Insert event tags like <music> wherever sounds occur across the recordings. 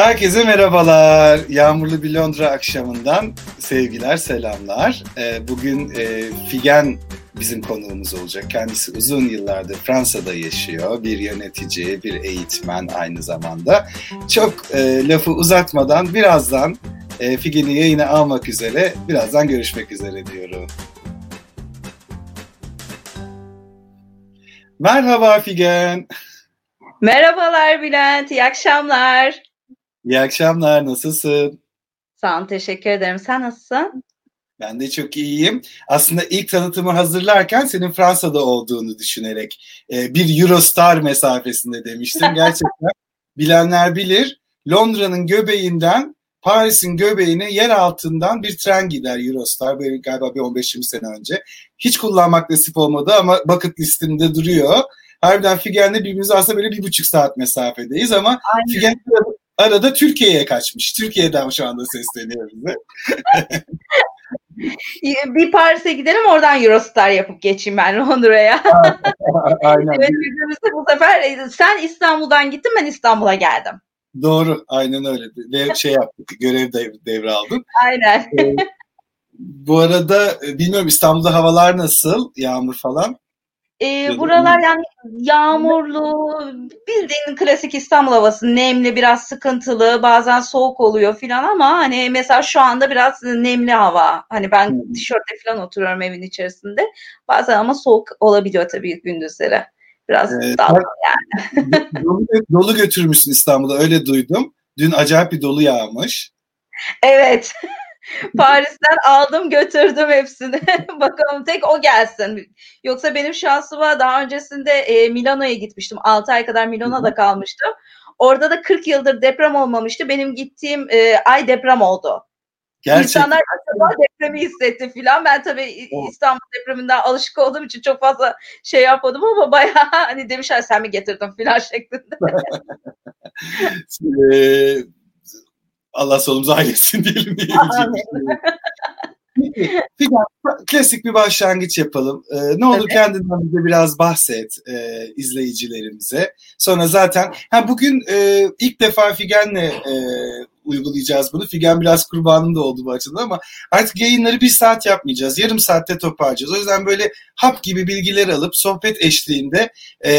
Herkese merhabalar. Yağmurlu bir Londra akşamından sevgiler, selamlar. Ee, bugün e, Figen bizim konuğumuz olacak. Kendisi uzun yıllardır Fransa'da yaşıyor. Bir yönetici, bir eğitmen aynı zamanda. Çok e, lafı uzatmadan birazdan e, Figen'i yayına almak üzere, birazdan görüşmek üzere diyorum. Merhaba Figen. Merhabalar Bülent, iyi akşamlar. İyi akşamlar, nasılsın? Sağ olun, teşekkür ederim. Sen nasılsın? Ben de çok iyiyim. Aslında ilk tanıtımı hazırlarken senin Fransa'da olduğunu düşünerek e, bir Eurostar mesafesinde demiştim. <laughs> Gerçekten bilenler bilir. Londra'nın göbeğinden Paris'in göbeğine yer altından bir tren gider Eurostar böyle galiba bir 15-20 sene önce. Hiç kullanmak nasip olmadı ama bucket listimde duruyor. Harbiden Figen'le birbirimize aslında böyle bir buçuk saat mesafedeyiz ama. Figen arada Türkiye'ye kaçmış. Türkiye'den şu anda sesleniyor bize. <laughs> bir Paris'e gidelim oradan Eurostar yapıp geçeyim ben Londra'ya. <laughs> Aynen. evet, bu sefer e, sen İstanbul'dan gittin ben İstanbul'a geldim. Doğru aynen öyle. Ve şey yaptık görev dev, devraldım. Aynen. Ee, bu arada e, bilmiyorum İstanbul'da havalar nasıl? Yağmur falan? E, buralar yani yağmurlu, bildiğin klasik İstanbul havası, nemli, biraz sıkıntılı, bazen soğuk oluyor filan ama hani mesela şu anda biraz nemli hava. Hani ben hmm. tişörtle falan oturuyorum evin içerisinde. Bazen ama soğuk olabiliyor tabii gündüzleri. Biraz ee, dalgalı yani. dolu, dolu götürmüşsün İstanbul'a öyle duydum. Dün acayip bir dolu yağmış. Evet. <laughs> Paris'ten aldım götürdüm hepsini. <laughs> Bakalım tek o gelsin. Yoksa benim şansıma daha öncesinde e, Milano'ya gitmiştim. 6 ay kadar Milano'da kalmıştım. Orada da 40 yıldır deprem olmamıştı. Benim gittiğim e, ay deprem oldu. Gerçekten. İnsanlar acaba depremi hissetti filan. Ben tabii İstanbul depreminden alışık olduğum için çok fazla şey yapmadım ama bayağı <laughs> hani demişler sen mi getirdin filan şeklinde. Allah solumuzu ailesin diyelim. Peki, klasik bir başlangıç yapalım. Ee, ne olur evet. kendinden bize biraz bahset e, izleyicilerimize. Sonra zaten ha bugün e, ilk defa Figen'le e, uygulayacağız bunu. Figen biraz kurbanım da oldu bu açıdan ama artık yayınları bir saat yapmayacağız. Yarım saatte toparlayacağız. O yüzden böyle hap gibi bilgiler alıp sohbet eşliğinde e,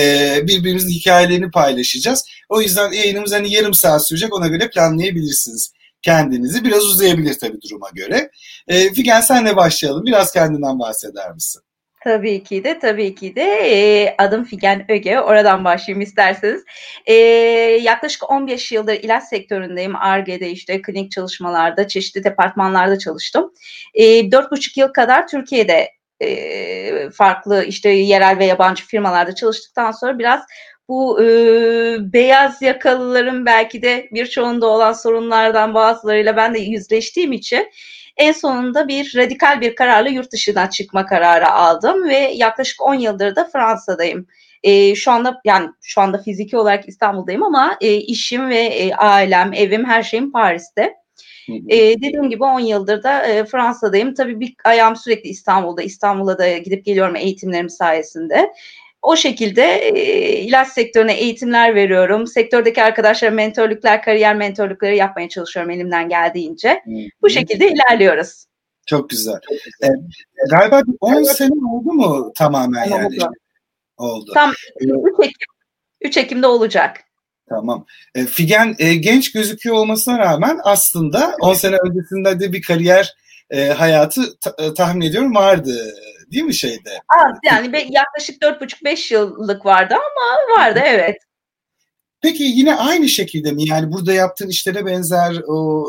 birbirimizin hikayelerini paylaşacağız. O yüzden yayınımız hani yarım saat sürecek ona göre planlayabilirsiniz kendinizi. Biraz uzayabilir tabii duruma göre. E, Figen senle başlayalım. Biraz kendinden bahseder misin? Tabii ki de, tabii ki de. E, adım Figen Öge. Oradan başlayayım isterseniz. E, yaklaşık 15 yıldır ilaç sektöründeyim. ARGE'de işte klinik çalışmalarda, çeşitli departmanlarda çalıştım. E, 4,5 yıl kadar Türkiye'de e, farklı işte yerel ve yabancı firmalarda çalıştıktan sonra biraz bu e, beyaz yakalıların belki de birçoğunda olan sorunlardan bazılarıyla ben de yüzleştiğim için en sonunda bir radikal bir kararla yurt dışına çıkma kararı aldım ve yaklaşık 10 yıldır da Fransa'dayım. E, şu anda yani şu anda fiziki olarak İstanbul'dayım ama e, işim ve e, ailem, evim, her şeyim Paris'te. E, dediğim gibi 10 yıldır da e, Fransa'dayım. Tabii bir ayağım sürekli İstanbul'da. İstanbul'a da gidip geliyorum eğitimlerim sayesinde. O şekilde e, ilaç sektörüne eğitimler veriyorum. Sektördeki arkadaşlara mentorluklar, kariyer mentorlukları yapmaya çalışıyorum elimden geldiğince. Hmm. Bu şekilde ilerliyoruz. Çok güzel. Ee, galiba 10 evet. sene oldu mu tamamen yani? Oldu. oldu. Tam 3 Ekim. 3 Ekim'de olacak. Tamam. E, Figen e, genç gözüküyor olmasına rağmen aslında 10 sene öncesinde de bir kariyer e, hayatı ta, e, tahmin ediyorum vardı değil mi şeyde? Az yani yaklaşık 4,5-5 yıllık vardı ama vardı evet. Peki yine aynı şekilde mi? Yani burada yaptığın işlere benzer o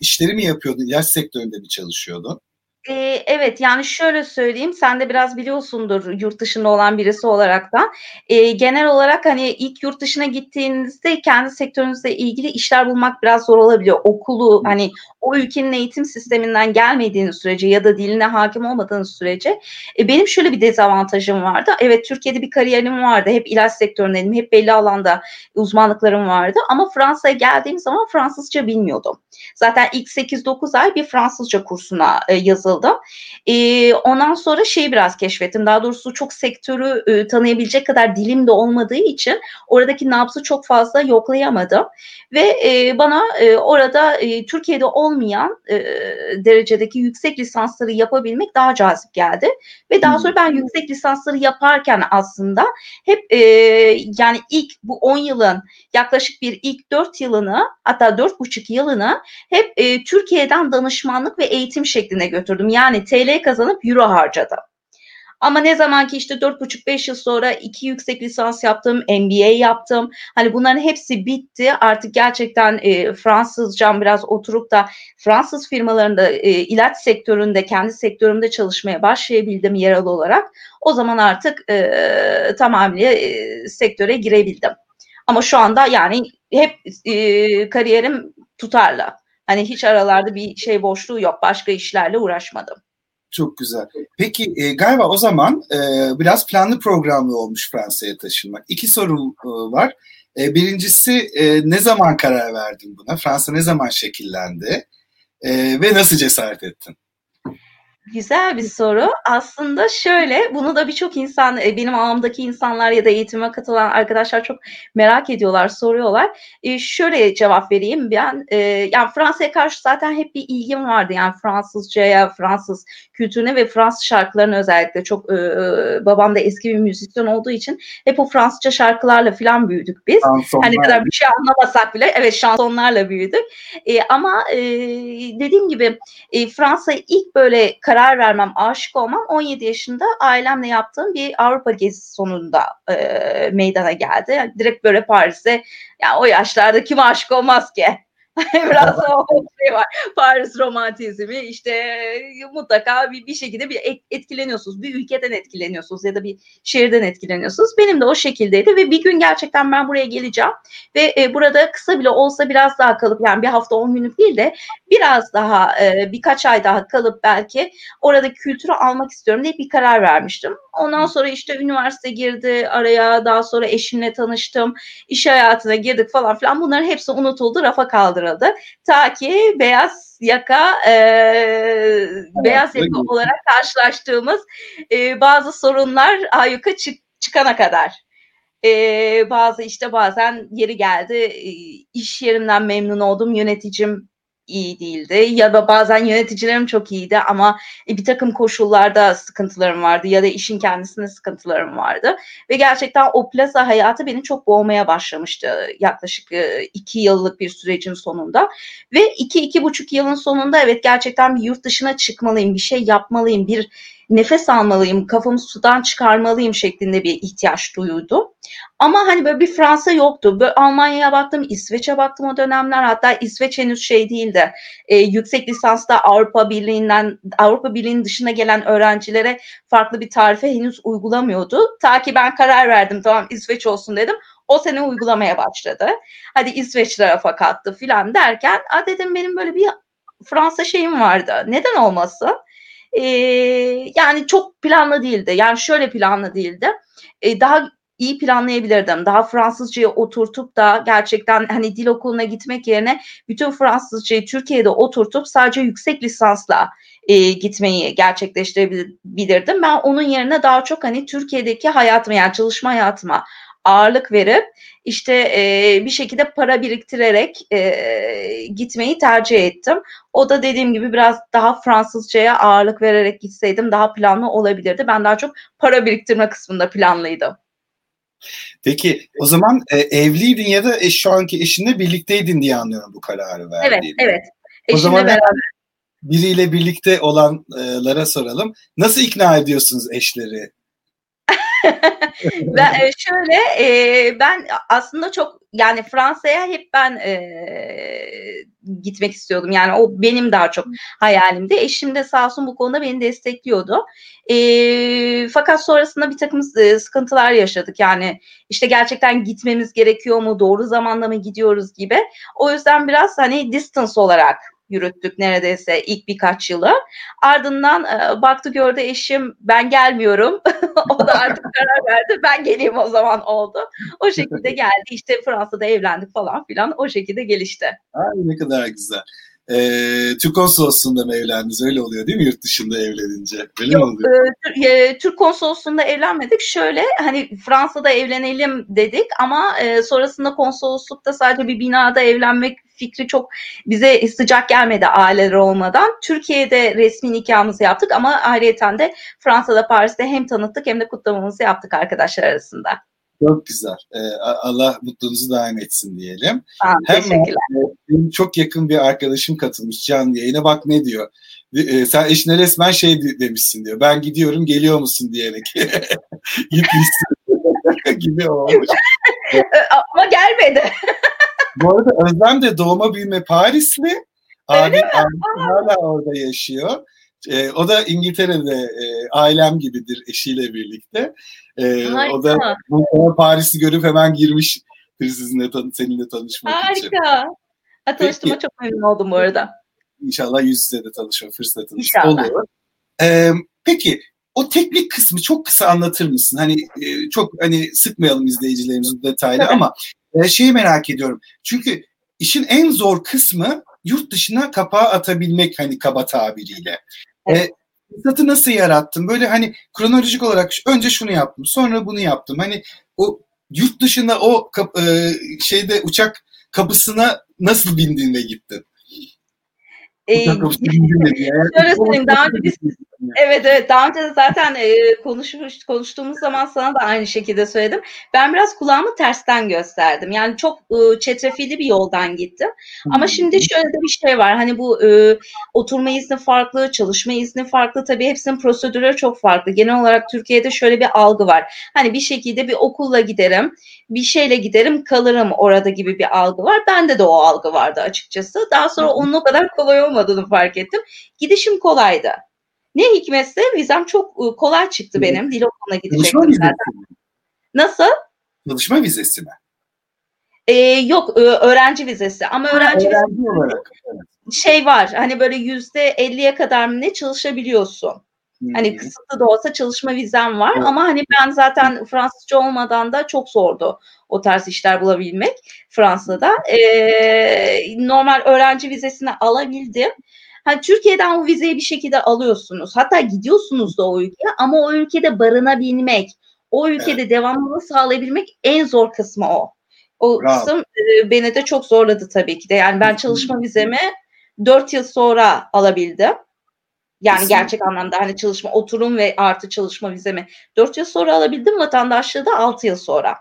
işleri mi yapıyordun? İlaç sektöründe mi çalışıyordun? Ee, evet yani şöyle söyleyeyim sen de biraz biliyorsundur yurt dışında olan birisi olarak da ee, genel olarak hani ilk yurt dışına gittiğinizde kendi sektörünüzle ilgili işler bulmak biraz zor olabiliyor okulu hani o ülkenin eğitim sisteminden gelmediğiniz sürece ya da diline hakim olmadığınız sürece e, benim şöyle bir dezavantajım vardı. Evet Türkiye'de bir kariyerim vardı. Hep ilaç sektöründeydim. Hep belli alanda uzmanlıklarım vardı. Ama Fransa'ya geldiğim zaman Fransızca bilmiyordum. Zaten ilk 8-9 ay bir Fransızca kursuna e, yazıldım. E, ondan sonra şeyi biraz keşfettim. Daha doğrusu çok sektörü e, tanıyabilecek kadar dilim de olmadığı için oradaki nabzı çok fazla yoklayamadım. Ve e, bana e, orada e, Türkiye'de olmayan e, derecedeki yüksek lisansları yapabilmek daha cazip geldi. Ve daha sonra ben yüksek lisansları yaparken aslında hep e, yani ilk bu 10 yılın yaklaşık bir ilk 4 yılını hatta 4,5 yılını hep e, Türkiye'den danışmanlık ve eğitim şeklinde götürdüm. Yani TL kazanıp euro harcadım. Ama ne zaman ki işte 4,5-5 yıl sonra iki yüksek lisans yaptım, MBA yaptım. Hani bunların hepsi bitti. Artık gerçekten e, Fransızcam biraz oturup da Fransız firmalarında e, ilaç sektöründe, kendi sektörümde çalışmaya başlayabildim yerel olarak. O zaman artık e, tamamıyla e, sektöre girebildim. Ama şu anda yani hep e, kariyerim tutarlı. Hani hiç aralarda bir şey boşluğu yok. Başka işlerle uğraşmadım. Çok güzel. Peki e, galiba o zaman e, biraz planlı programlı olmuş Fransa'ya taşınmak. İki sorum e, var. E, birincisi e, ne zaman karar verdin buna? Fransa ne zaman şekillendi? E, ve nasıl cesaret ettin? Güzel bir soru. Aslında şöyle, bunu da birçok insan, e, benim ağımdaki insanlar ya da eğitime katılan arkadaşlar çok merak ediyorlar, soruyorlar. E, şöyle cevap vereyim. Ben, e, yani Fransa'ya karşı zaten hep bir ilgim vardı. Yani Fransızcaya, Fransız kültürüne ve Fransız şarkılarına özellikle çok, e, e babam da eski bir müzisyen olduğu için hep o Fransızca şarkılarla falan büyüdük biz. Şansonlar. Hani kadar bir şey anlamasak bile, evet şansonlarla büyüdük. E, ama e, dediğim gibi e, Fransa'ya ilk böyle karar vermem, aşık olmam 17 yaşında ailemle yaptığım bir Avrupa gezisi sonunda e, meydana geldi. Yani direkt böyle Paris'e, yani o yaşlarda kim aşık olmaz ki? <laughs> Biraz o şey var. Paris romantizmi işte mutlaka bir, bir şekilde bir etkileniyorsunuz. Bir ülkeden etkileniyorsunuz ya da bir şehirden etkileniyorsunuz. Benim de o şekildeydi ve bir gün gerçekten ben buraya geleceğim ve e, burada kısa bile olsa biraz daha kalıp yani bir hafta on günlük değil de biraz daha e, birkaç ay daha kalıp belki oradaki kültürü almak istiyorum diye bir karar vermiştim. Ondan sonra işte üniversite girdi araya daha sonra eşimle tanıştım. iş hayatına girdik falan filan bunların hepsi unutuldu rafa kaldırıldı. Ta ki beyaz yaka e, beyaz yaka olarak karşılaştığımız e, bazı sorunlar ayyuka çık, çıkana kadar. E, bazı işte bazen yeri geldi e, iş yerimden memnun oldum yöneticim iyi değildi. Ya da bazen yöneticilerim çok iyiydi ama e, bir takım koşullarda sıkıntılarım vardı ya da işin kendisinde sıkıntılarım vardı. Ve gerçekten o plaza hayatı beni çok boğmaya başlamıştı yaklaşık e, iki yıllık bir sürecin sonunda. Ve iki iki buçuk yılın sonunda evet gerçekten bir yurt dışına çıkmalıyım bir şey yapmalıyım bir nefes almalıyım, kafamı sudan çıkarmalıyım şeklinde bir ihtiyaç duyuldu. Ama hani böyle bir Fransa yoktu. Böyle Almanya'ya baktım, İsveç'e baktım o dönemler. Hatta İsveç henüz şey değildi. E, yüksek lisansta Avrupa Birliği'nden, Avrupa Birliği'nin dışına gelen öğrencilere farklı bir tarife henüz uygulamıyordu. Ta ki ben karar verdim tamam İsveç olsun dedim. O sene uygulamaya başladı. Hadi İsveç tarafa kattı filan derken a dedim benim böyle bir Fransa şeyim vardı. Neden olmasın? E, yani çok planlı değildi. Yani şöyle planlı değildi. E, daha iyi planlayabilirdim. Daha Fransızcayı oturtup da gerçekten hani dil okuluna gitmek yerine bütün Fransızcayı Türkiye'de oturtup sadece yüksek lisansla e, gitmeyi gerçekleştirebilirdim. Ben onun yerine daha çok hani Türkiye'deki hayatıma yani çalışma hayatıma ağırlık verip işte e, bir şekilde para biriktirerek e, gitmeyi tercih ettim. O da dediğim gibi biraz daha Fransızcaya ağırlık vererek gitseydim daha planlı olabilirdi. Ben daha çok para biriktirme kısmında planlıydım. Peki o zaman e, evliydin ya da eş, şu anki eşinle birlikteydin diye anlıyorum bu kararı verdiğini. Evet, evet. Eşimle o zaman beraber. biriyle birlikte olanlara soralım. Nasıl ikna ediyorsunuz eşleri ben e, şöyle e, ben aslında çok yani Fransa'ya hep ben e, gitmek istiyordum. Yani o benim daha çok hayalimdi. Eşim de sağ olsun bu konuda beni destekliyordu. E, fakat sonrasında bir takım e, sıkıntılar yaşadık. Yani işte gerçekten gitmemiz gerekiyor mu? Doğru zamanda mı gidiyoruz gibi. O yüzden biraz hani distance olarak yürüttük neredeyse ilk birkaç yılı. Ardından e, baktı gördü eşim ben gelmiyorum. <laughs> o da artık <laughs> karar verdi ben geleyim o zaman oldu. O şekilde geldi işte Fransa'da evlendik falan filan o şekilde gelişti. Ay ne kadar güzel. Ee, Türk konsolosluğunda mı evlendiniz? Öyle oluyor değil mi yurt dışında evlenince? Öyle Yok, mi oluyor? E, Türk konsolosluğunda evlenmedik. Şöyle hani Fransa'da evlenelim dedik ama e, sonrasında konsoloslukta sadece bir binada evlenmek fikri çok bize sıcak gelmedi aileler olmadan. Türkiye'de resmi nikahımızı yaptık ama ayrıyeten de Fransa'da Paris'te hem tanıttık hem de kutlamamızı yaptık arkadaşlar arasında. Çok güzel. Ee, Allah mutluluğunuzu daim etsin diyelim. Tamam, teşekkürler. Benim çok yakın bir arkadaşım katılmış canlı yayına. Bak ne diyor. E, sen eşine resmen şey demişsin diyor. Ben gidiyorum geliyor musun diyerek. <laughs> Gitmişsin <laughs> gibi olmuş. <laughs> Ama gelmedi. Bu arada Özlem de doğma büyüme Parisli. Abi, abi hala orada yaşıyor. E, o da İngiltere'de e, ailem gibidir eşiyle birlikte. E, o da bu Paris'i görüp hemen girmiş sizinle tan seninle tanışmak Harika. için. Harika. Tanıştığıma çok memnun oldum bu arada. İnşallah yüz yüze de tanışma İnşallah. olur. Ee, peki o teknik kısmı çok kısa anlatır mısın? Hani e, çok hani sıkmayalım izleyicilerimizi detaylı ama e, şeyi merak ediyorum. Çünkü işin en zor kısmı yurt dışına kapağı atabilmek hani kaba tabiriyle. Evet. E, fırsatı nasıl yarattın? Böyle hani kronolojik olarak önce şunu yaptım, sonra bunu yaptım. Hani o yurt dışında o kap, e, şeyde uçak kapısına nasıl bindin ve gittin? Ee, şöyle söyleyeyim daha önce biz Evet evet daha önce de zaten e, konuşmuş, konuştuğumuz zaman sana da aynı şekilde söyledim. Ben biraz kulağımı tersten gösterdim. Yani çok e, çetrefilli bir yoldan gittim. Ama şimdi şöyle de bir şey var. Hani bu e, oturma izni farklı, çalışma izni farklı. Tabii hepsinin prosedürleri çok farklı. Genel olarak Türkiye'de şöyle bir algı var. Hani bir şekilde bir okulla giderim, bir şeyle giderim, kalırım orada gibi bir algı var. Bende de o algı vardı açıkçası. Daha sonra onun o kadar kolay olmadığını fark ettim. Gidişim kolaydı. Ne hikmetse vizem çok ıı, kolay çıktı benim. Dil okuluna gidecektim zaten. Nasıl? Çalışma vizesi mi? Ee, yok öğrenci vizesi ama öğrenci, ha, öğrenci vizesi olarak. şey var hani böyle yüzde elliye kadar mı ne çalışabiliyorsun. Hani kısıtlı da olsa çalışma vizem var evet. ama hani ben zaten Fransızca olmadan da çok zordu o tarz işler bulabilmek Fransa'da. Ee, normal öğrenci vizesini alabildim. Hani Türkiye'den o vizeyi bir şekilde alıyorsunuz. Hatta gidiyorsunuz da o ülkeye ama o ülkede barınabilmek, o ülkede evet. devamlılığı sağlayabilmek en zor kısmı o. O Bravo. kısım e, beni de çok zorladı tabii ki de. Yani ben çalışma vizemi 4 yıl sonra alabildim. Yani Kesinlikle. gerçek anlamda hani çalışma oturum ve artı çalışma vizemi 4 yıl sonra alabildim. Vatandaşlığı da 6 yıl sonra.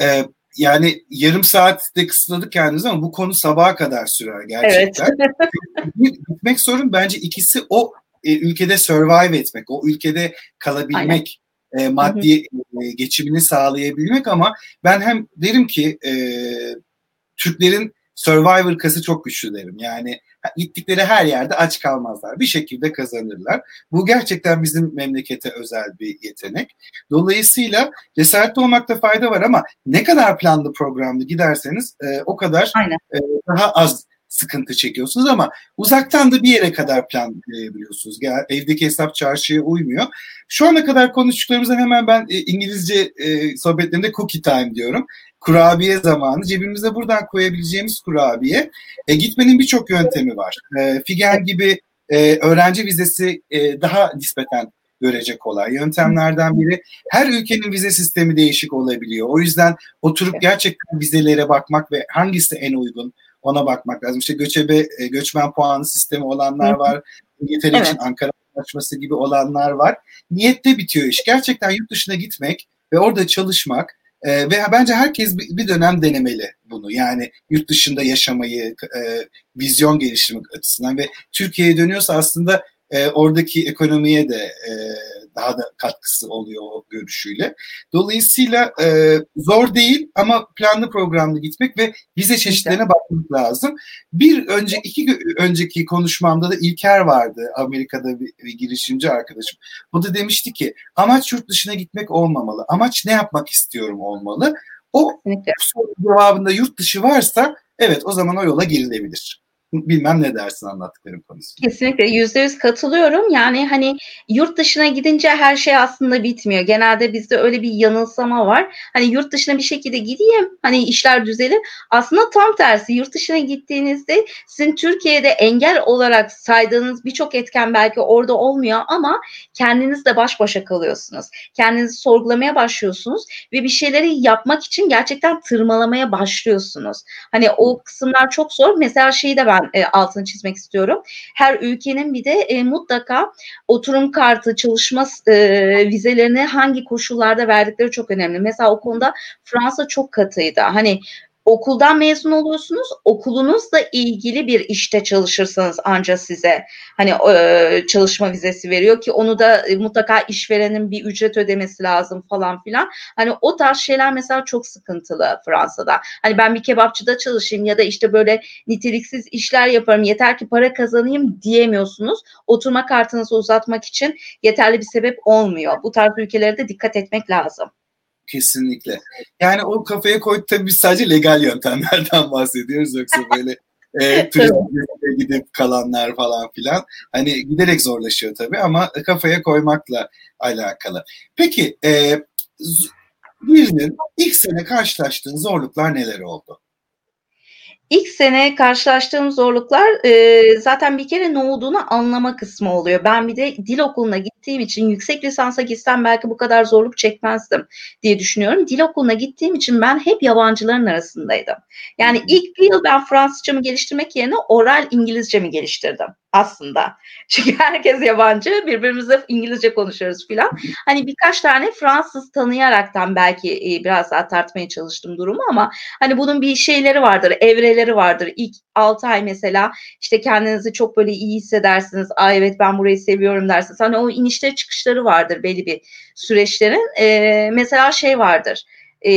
Ee, yani yarım saatte kısıtladık kendimizi ama bu konu sabaha kadar sürer gerçekten. Evet. <laughs> Bitmek sorun bence ikisi o e, ülkede survive etmek, o ülkede kalabilmek, e, maddi e, geçimini sağlayabilmek ama ben hem derim ki e, Türklerin survivor kası çok güçlü derim. Yani gittikleri her yerde aç kalmazlar. Bir şekilde kazanırlar. Bu gerçekten bizim memlekete özel bir yetenek. Dolayısıyla cesaretli olmakta fayda var ama ne kadar planlı programlı giderseniz e, o kadar e, daha az sıkıntı çekiyorsunuz ama uzaktan da bir yere kadar planlayabiliyorsunuz. Yani evdeki hesap çarşıya uymuyor. Şu ana kadar konuştuklarımızdan hemen ben e, İngilizce e, sohbetlerimde cookie time diyorum kurabiye zamanı. Cebimize buradan koyabileceğimiz kurabiye. E, gitmenin birçok yöntemi var. E, Figen gibi e, öğrenci vizesi e, daha nispeten görecek kolay. Yöntemlerden biri her ülkenin vize sistemi değişik olabiliyor. O yüzden oturup gerçekten vizelere bakmak ve hangisi en uygun ona bakmak lazım. İşte göçebe, e, göçmen puanı sistemi olanlar var. İngiltere evet. için Ankara Anlaşması gibi olanlar var. Niyette bitiyor iş. Gerçekten yurt dışına gitmek ve orada çalışmak e, ve bence herkes bir dönem denemeli bunu. Yani yurt dışında yaşamayı, e, vizyon geliştirmek açısından ve Türkiye'ye dönüyorsa aslında e, oradaki ekonomiye de e, daha da katkısı oluyor o görüşüyle. Dolayısıyla e, zor değil ama planlı programlı gitmek ve vize çeşitlerine bakmak lazım. Bir önce iki önceki konuşmamda da İlker vardı Amerika'da bir, bir girişimci arkadaşım. O da demişti ki amaç yurt dışına gitmek olmamalı. Amaç ne yapmak istiyorum olmalı. O soru cevabında yurt dışı varsa evet o zaman o yola girilebilir. Bilmem ne dersin anlattıklarım konusunda. Kesinlikle yüzde yüz katılıyorum. Yani hani yurt dışına gidince her şey aslında bitmiyor. Genelde bizde öyle bir yanılsama var. Hani yurt dışına bir şekilde gideyim hani işler düzelir. Aslında tam tersi yurt dışına gittiğinizde sizin Türkiye'de engel olarak saydığınız birçok etken belki orada olmuyor ama kendinizle baş başa kalıyorsunuz. Kendinizi sorgulamaya başlıyorsunuz ve bir şeyleri yapmak için gerçekten tırmalamaya başlıyorsunuz. Hani o kısımlar çok zor. Mesela şeyi de ben e, altını çizmek istiyorum. Her ülkenin bir de e, mutlaka oturum kartı, çalışma e, vizelerini hangi koşullarda verdikleri çok önemli. Mesela o konuda Fransa çok katıydı. Hani okuldan mezun oluyorsunuz. Okulunuzla ilgili bir işte çalışırsanız ancak size hani e, çalışma vizesi veriyor ki onu da e, mutlaka işverenin bir ücret ödemesi lazım falan filan. Hani o tarz şeyler mesela çok sıkıntılı Fransa'da. Hani ben bir kebapçıda çalışayım ya da işte böyle niteliksiz işler yaparım yeter ki para kazanayım diyemiyorsunuz. Oturma kartınızı uzatmak için yeterli bir sebep olmuyor. Bu tarz ülkelerde dikkat etmek lazım. Kesinlikle. Yani o kafaya koydu tabii biz sadece legal yöntemlerden <laughs> bahsediyoruz yoksa böyle e, turizme gidip kalanlar falan filan hani giderek zorlaşıyor tabii ama kafaya koymakla alakalı. Peki e, birinin ilk sene karşılaştığın zorluklar neler oldu? İlk sene karşılaştığım zorluklar e, zaten bir kere ne olduğunu anlama kısmı oluyor. Ben bir de dil okuluna gittiğim için yüksek lisansa gitsem belki bu kadar zorluk çekmezdim diye düşünüyorum. Dil okuluna gittiğim için ben hep yabancıların arasındaydım. Yani ilk bir yıl ben Fransızcamı geliştirmek yerine oral İngilizcemi geliştirdim aslında. <laughs> Çünkü herkes yabancı, birbirimizle İngilizce konuşuyoruz filan. Hani birkaç tane Fransız tanıyaraktan belki e, biraz daha tartmaya çalıştım durumu ama hani bunun bir şeyleri vardır, evreleri vardır. İlk 6 ay mesela işte kendinizi çok böyle iyi hissedersiniz. Aa evet ben burayı seviyorum dersiniz. Hani o inişleri çıkışları vardır belli bir süreçlerin. Ee, mesela şey vardır e,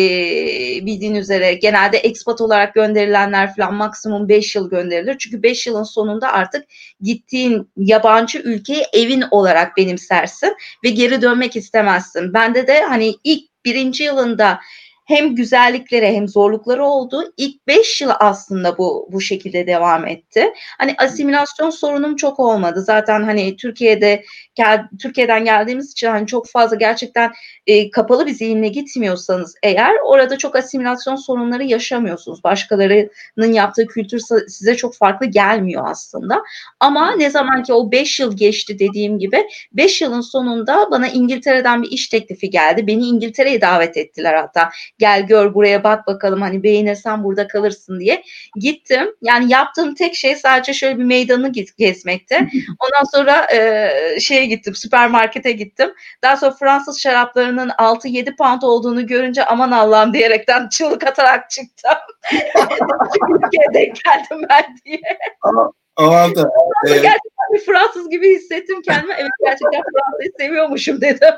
bildiğin üzere genelde expat olarak gönderilenler falan maksimum 5 yıl gönderilir. Çünkü 5 yılın sonunda artık gittiğin yabancı ülkeyi evin olarak benimsersin ve geri dönmek istemezsin. Bende de hani ilk birinci yılında hem güzellikleri hem zorlukları oldu. İlk 5 yıl aslında bu bu şekilde devam etti. Hani asimilasyon sorunum çok olmadı. Zaten hani Türkiye'de gel, Türkiye'den geldiğimiz için hani çok fazla gerçekten e, kapalı bir zihinle gitmiyorsanız eğer orada çok asimilasyon sorunları yaşamıyorsunuz. Başkalarının yaptığı kültür size çok farklı gelmiyor aslında. Ama ne zaman ki o 5 yıl geçti dediğim gibi 5 yılın sonunda bana İngiltere'den bir iş teklifi geldi. Beni İngiltere'ye davet ettiler hatta gel gör buraya bak bakalım hani beğenirsen burada kalırsın diye. Gittim. Yani yaptığım tek şey sadece şöyle bir meydanı gezmekti. <laughs> Ondan sonra e, şeye gittim süpermarkete gittim. Daha sonra Fransız şaraplarının 6-7 pound olduğunu görünce aman Allah'ım diyerekten çığlık atarak çıktım. <laughs> Türkiye'ye denk geldim ben diye. Ama, ama da, e... gerçekten bir Fransız gibi hissettim kendimi. Evet gerçekten Fransa'yı seviyormuşum dedim.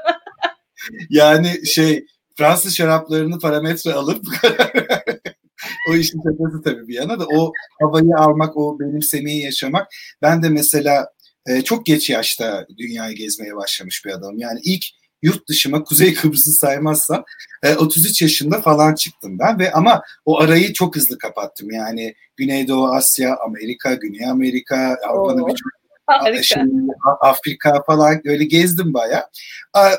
yani şey Fransız şaraplarını parametre alıp <laughs> o işin şakası tabii bir yana da o havayı almak, o benimsemeyi yaşamak. Ben de mesela e, çok geç yaşta dünyayı gezmeye başlamış bir adamım. Yani ilk yurt dışıma Kuzey Kıbrıs'ı saymazsam e, 33 yaşında falan çıktım ben ve ama o arayı çok hızlı kapattım. Yani Güneydoğu Asya, Amerika, Güney Amerika, Avrupa'nın birçok şey, Afrika falan öyle gezdim baya.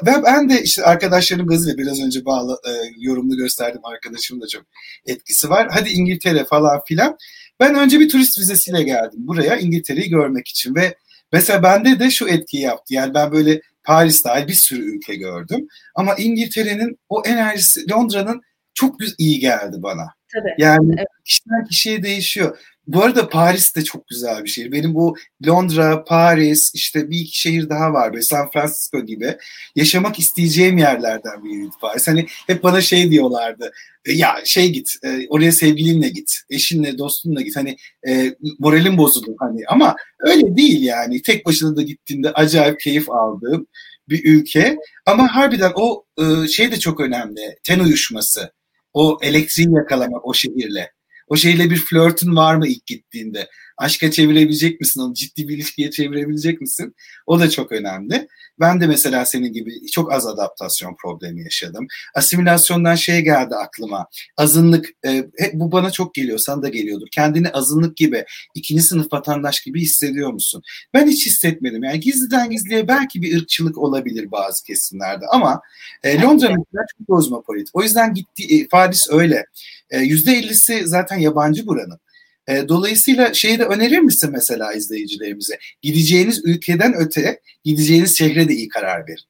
Ve ben de işte arkadaşlarım gazıyla biraz önce bağlı e, yorumlu gösterdim arkadaşımın da çok etkisi var. Hadi İngiltere falan filan. Ben önce bir turist vizesiyle geldim buraya İngiltere'yi görmek için ve mesela bende de şu etkiyi yaptı. Yani ben böyle Paris dahil bir sürü ülke gördüm. Ama İngiltere'nin o enerjisi Londra'nın çok iyi geldi bana. Tabii. Yani evet. kişiden kişiye değişiyor. Bu arada Paris de çok güzel bir şehir. Benim bu Londra, Paris, işte bir iki şehir daha var. Böyle San Francisco gibi. Yaşamak isteyeceğim yerlerden biriydi Paris. Hani hep bana şey diyorlardı. E, ya şey git, e, oraya sevgilinle git, eşinle, dostunla git. Hani e, moralin bozulur hani. Ama öyle değil yani. Tek başına da gittiğinde acayip keyif aldığım bir ülke. Ama harbiden o şey de çok önemli. Ten uyuşması. O elektriği yakalamak o şehirle. O şeyle bir flörtün var mı ilk gittiğinde? Aşka çevirebilecek misin? Onu ciddi bir ilişkiye çevirebilecek misin? O da çok önemli. Ben de mesela senin gibi çok az adaptasyon problemi yaşadım. Asimilasyondan şey geldi aklıma. Azınlık, e, bu bana çok geliyor, sana da geliyordur. Kendini azınlık gibi, ikinci sınıf vatandaş gibi hissediyor musun? Ben hiç hissetmedim. Yani gizliden gizliye belki bir ırkçılık olabilir bazı kesimlerde ama e, Londra mesela çok kozmopolit. O yüzden gitti, e, Paris öyle. Yüzde 50'si zaten yabancı buranın. E, dolayısıyla şeyi de önerir misin mesela izleyicilerimize? Gideceğiniz ülkeden öte gideceğiniz şehre de iyi karar verin.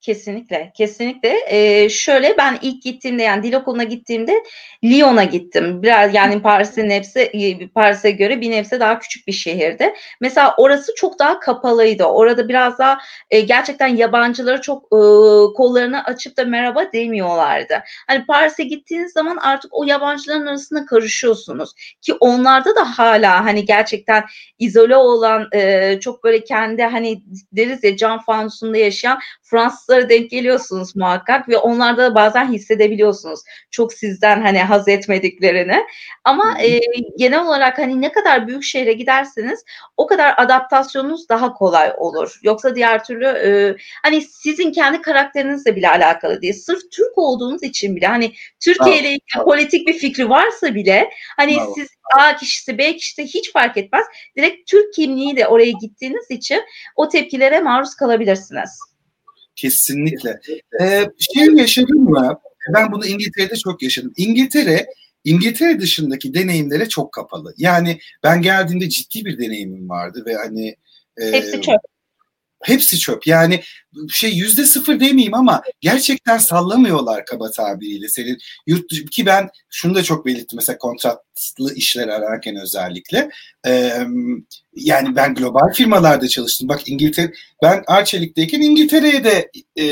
Kesinlikle, kesinlikle. Ee, şöyle ben ilk gittiğimde yani dil okuluna gittiğimde Lyon'a gittim. Biraz yani Paris'in hepsi e, Paris'e göre bir nebze daha küçük bir şehirdi. Mesela orası çok daha kapalıydı. Orada biraz daha e, gerçekten yabancıları çok e, kollarını açıp da merhaba demiyorlardı. Hani Paris'e gittiğiniz zaman artık o yabancıların arasında karışıyorsunuz. Ki onlarda da hala hani gerçekten izole olan e, çok böyle kendi hani deriz ya cam fanusunda yaşayan Fransızlara denk geliyorsunuz muhakkak ve onlarda da bazen hissedebiliyorsunuz. Çok sizden hani haz etmediklerini. Ama e, genel olarak hani ne kadar büyük şehre giderseniz o kadar adaptasyonunuz daha kolay olur. Yoksa diğer türlü e, hani sizin kendi karakterinizle bile alakalı değil. Sırf Türk olduğunuz için bile hani Türkiye ile ilgili politik bir fikri varsa bile hani Bravo. siz A kişisi B kişisi hiç fark etmez. Direkt Türk kimliğiyle oraya gittiğiniz için o tepkilere maruz kalabilirsiniz. Kesinlikle. Ee, şey yaşadın mı? Ben bunu İngiltere'de çok yaşadım. İngiltere İngiltere dışındaki deneyimlere çok kapalı. Yani ben geldiğimde ciddi bir deneyimim vardı ve hani e, hepsi çöp. Hepsi çöp. Yani şey yüzde sıfır demeyeyim ama gerçekten sallamıyorlar kaba tabiriyle senin yurt ki ben şunu da çok belirttim mesela kontratlı işler ararken özellikle ee, yani ben global firmalarda çalıştım bak İngiltere ben Arçelik'teyken İngiltere'ye de e,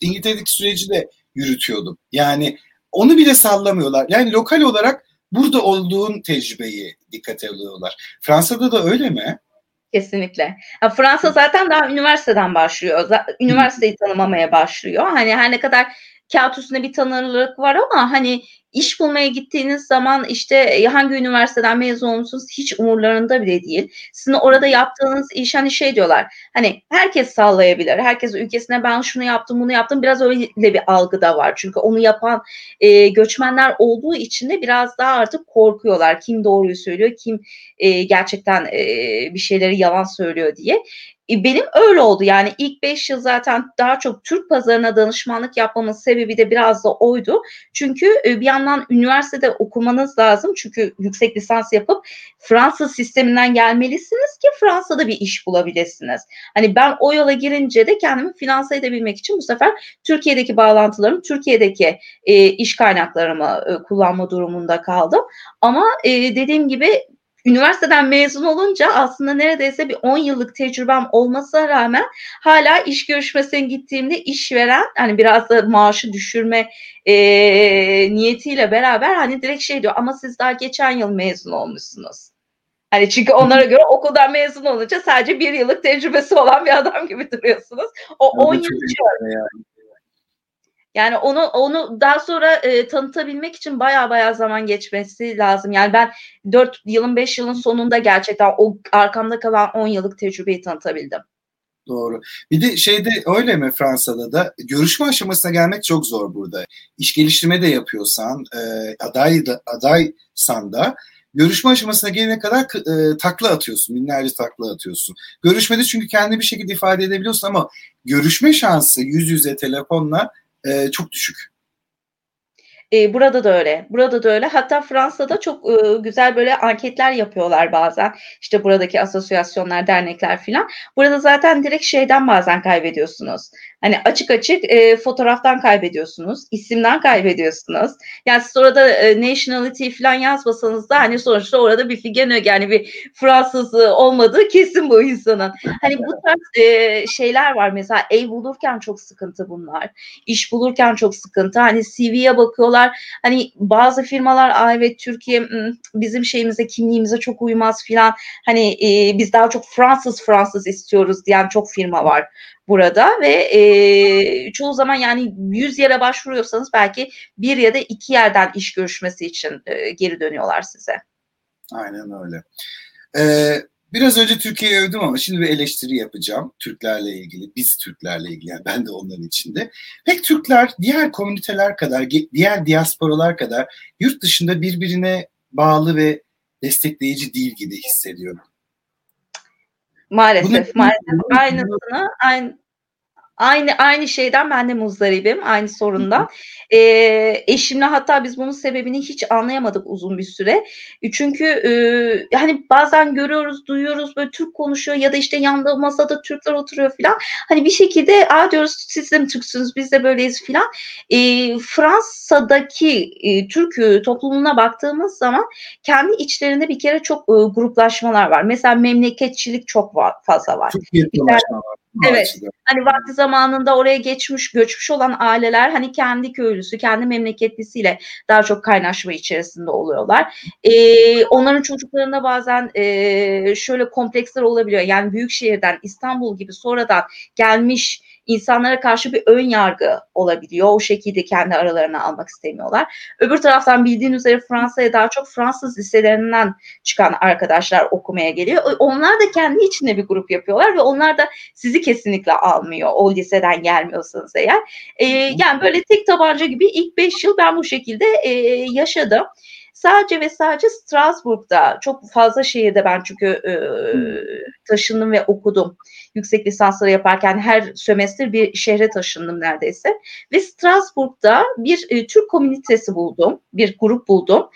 İngiltere'deki süreci de yürütüyordum yani onu bile sallamıyorlar yani lokal olarak burada olduğun tecrübeyi dikkate alıyorlar Fransa'da da öyle mi? Kesinlikle. Fransa zaten daha üniversiteden başlıyor. Üniversiteyi tanımamaya başlıyor. Hani her ne kadar kağıt üstünde bir tanırlık var ama hani iş bulmaya gittiğiniz zaman işte e, hangi üniversiteden mezun olmuşsunuz hiç umurlarında bile değil. Sizin orada yaptığınız iş hani şey diyorlar hani herkes sallayabilir. Herkes ülkesine ben şunu yaptım bunu yaptım biraz öyle bir algı da var. Çünkü onu yapan e, göçmenler olduğu için de biraz daha artık korkuyorlar. Kim doğruyu söylüyor kim e, gerçekten e, bir şeyleri yalan söylüyor diye. E, benim öyle oldu yani ilk 5 yıl zaten daha çok Türk pazarına danışmanlık yapmamın sebebi de biraz da oydu. Çünkü e, bir yandan üniversitede okumanız lazım çünkü yüksek lisans yapıp Fransız sisteminden gelmelisiniz ki Fransa'da bir iş bulabilirsiniz. Hani ben o yola girince de kendimi finanse edebilmek için bu sefer Türkiye'deki bağlantılarım, Türkiye'deki e, iş kaynaklarımı e, kullanma durumunda kaldım. Ama e, dediğim gibi üniversiteden mezun olunca aslında neredeyse bir 10 yıllık tecrübem olmasına rağmen hala iş görüşmesine gittiğimde işveren hani biraz da maaşı düşürme e, niyetiyle beraber hani direkt şey diyor ama siz daha geçen yıl mezun olmuşsunuz. Hani çünkü onlara göre okuldan mezun olunca sadece bir yıllık tecrübesi olan bir adam gibi duruyorsunuz. O 10 yıl yani. Yani onu onu daha sonra e, tanıtabilmek için baya baya zaman geçmesi lazım. Yani ben 4 yılın 5 yılın sonunda gerçekten o arkamda kalan 10 yıllık tecrübeyi tanıtabildim. Doğru. Bir de şeyde öyle mi Fransa'da da görüşme aşamasına gelmek çok zor burada. İş geliştirme de yapıyorsan, e, aday da adaysan da görüşme aşamasına gelene kadar e, takla atıyorsun. Binlerce takla atıyorsun. Görüşmede çünkü kendi bir şekilde ifade edebiliyorsun ama görüşme şansı yüz yüze telefonla e, çok düşük. E, burada da öyle. Burada da öyle. Hatta Fransa'da çok e, güzel böyle anketler yapıyorlar bazen. İşte buradaki asosyasyonlar, dernekler filan. Burada zaten direkt şeyden bazen kaybediyorsunuz. Hani açık açık e, fotoğraftan kaybediyorsunuz, isimden kaybediyorsunuz. Yani siz orada e, nationality falan yazmasanız da hani sonuçta orada bir Figen yani bir Fransız olmadığı kesin bu insanın. Hani bu tarz e, şeyler var mesela ev bulurken çok sıkıntı bunlar. İş bulurken çok sıkıntı. Hani CV'ye bakıyorlar. Hani bazı firmalar Aa, evet Türkiye bizim şeyimize kimliğimize çok uymaz filan. Hani e, biz daha çok Fransız Fransız istiyoruz diyen çok firma var burada ve e, çoğu zaman yani 100 yere başvuruyorsanız belki bir ya da iki yerden iş görüşmesi için e, geri dönüyorlar size. Aynen öyle. Ee, biraz önce Türkiye'yi övdüm ama şimdi bir eleştiri yapacağım Türklerle ilgili. Biz Türklerle ilgili yani ben de onların içinde. Pek Türkler diğer komüniteler kadar, diğer diasporalar kadar yurt dışında birbirine bağlı ve destekleyici değil gibi hissediyorum. Maalesef, maalesef. Aynısını, aynı, Aynı aynı şeyden ben de muzdaribim, aynı sorundan. E, eşimle hatta biz bunun sebebini hiç anlayamadık uzun bir süre. Çünkü e, hani bazen görüyoruz, duyuyoruz böyle Türk konuşuyor ya da işte yanında masada Türkler oturuyor falan. Hani bir şekilde aa diyoruz siz de mi Türksünüz, biz de böyleyiz falan. E, Fransa'daki e, Türk toplumuna baktığımız zaman kendi içlerinde bir kere çok e, gruplaşmalar var. Mesela memleketçilik çok fazla var. Türkiye var. Evet. Hani vakti zamanında oraya geçmiş, göçmüş olan aileler hani kendi köylüsü, kendi memleketlisiyle daha çok kaynaşma içerisinde oluyorlar. Ee, onların çocuklarında bazen e, şöyle kompleksler olabiliyor. Yani büyük şehirden İstanbul gibi sonradan gelmiş insanlara karşı bir ön yargı olabiliyor. O şekilde kendi aralarına almak istemiyorlar. Öbür taraftan bildiğin üzere Fransa'ya daha çok Fransız liselerinden çıkan arkadaşlar okumaya geliyor. Onlar da kendi içinde bir grup yapıyorlar ve onlar da sizi kesinlikle almıyor o liseden gelmiyorsanız eğer. E, yani böyle tek tabanca gibi ilk beş yıl ben bu şekilde e, yaşadım. Sadece ve sadece Strasbourg'da çok fazla şehirde ben çünkü e, taşındım ve okudum. Yüksek lisansları yaparken her sömestr bir şehre taşındım neredeyse. Ve Strasbourg'da bir e, Türk komünitesi buldum, bir grup buldum.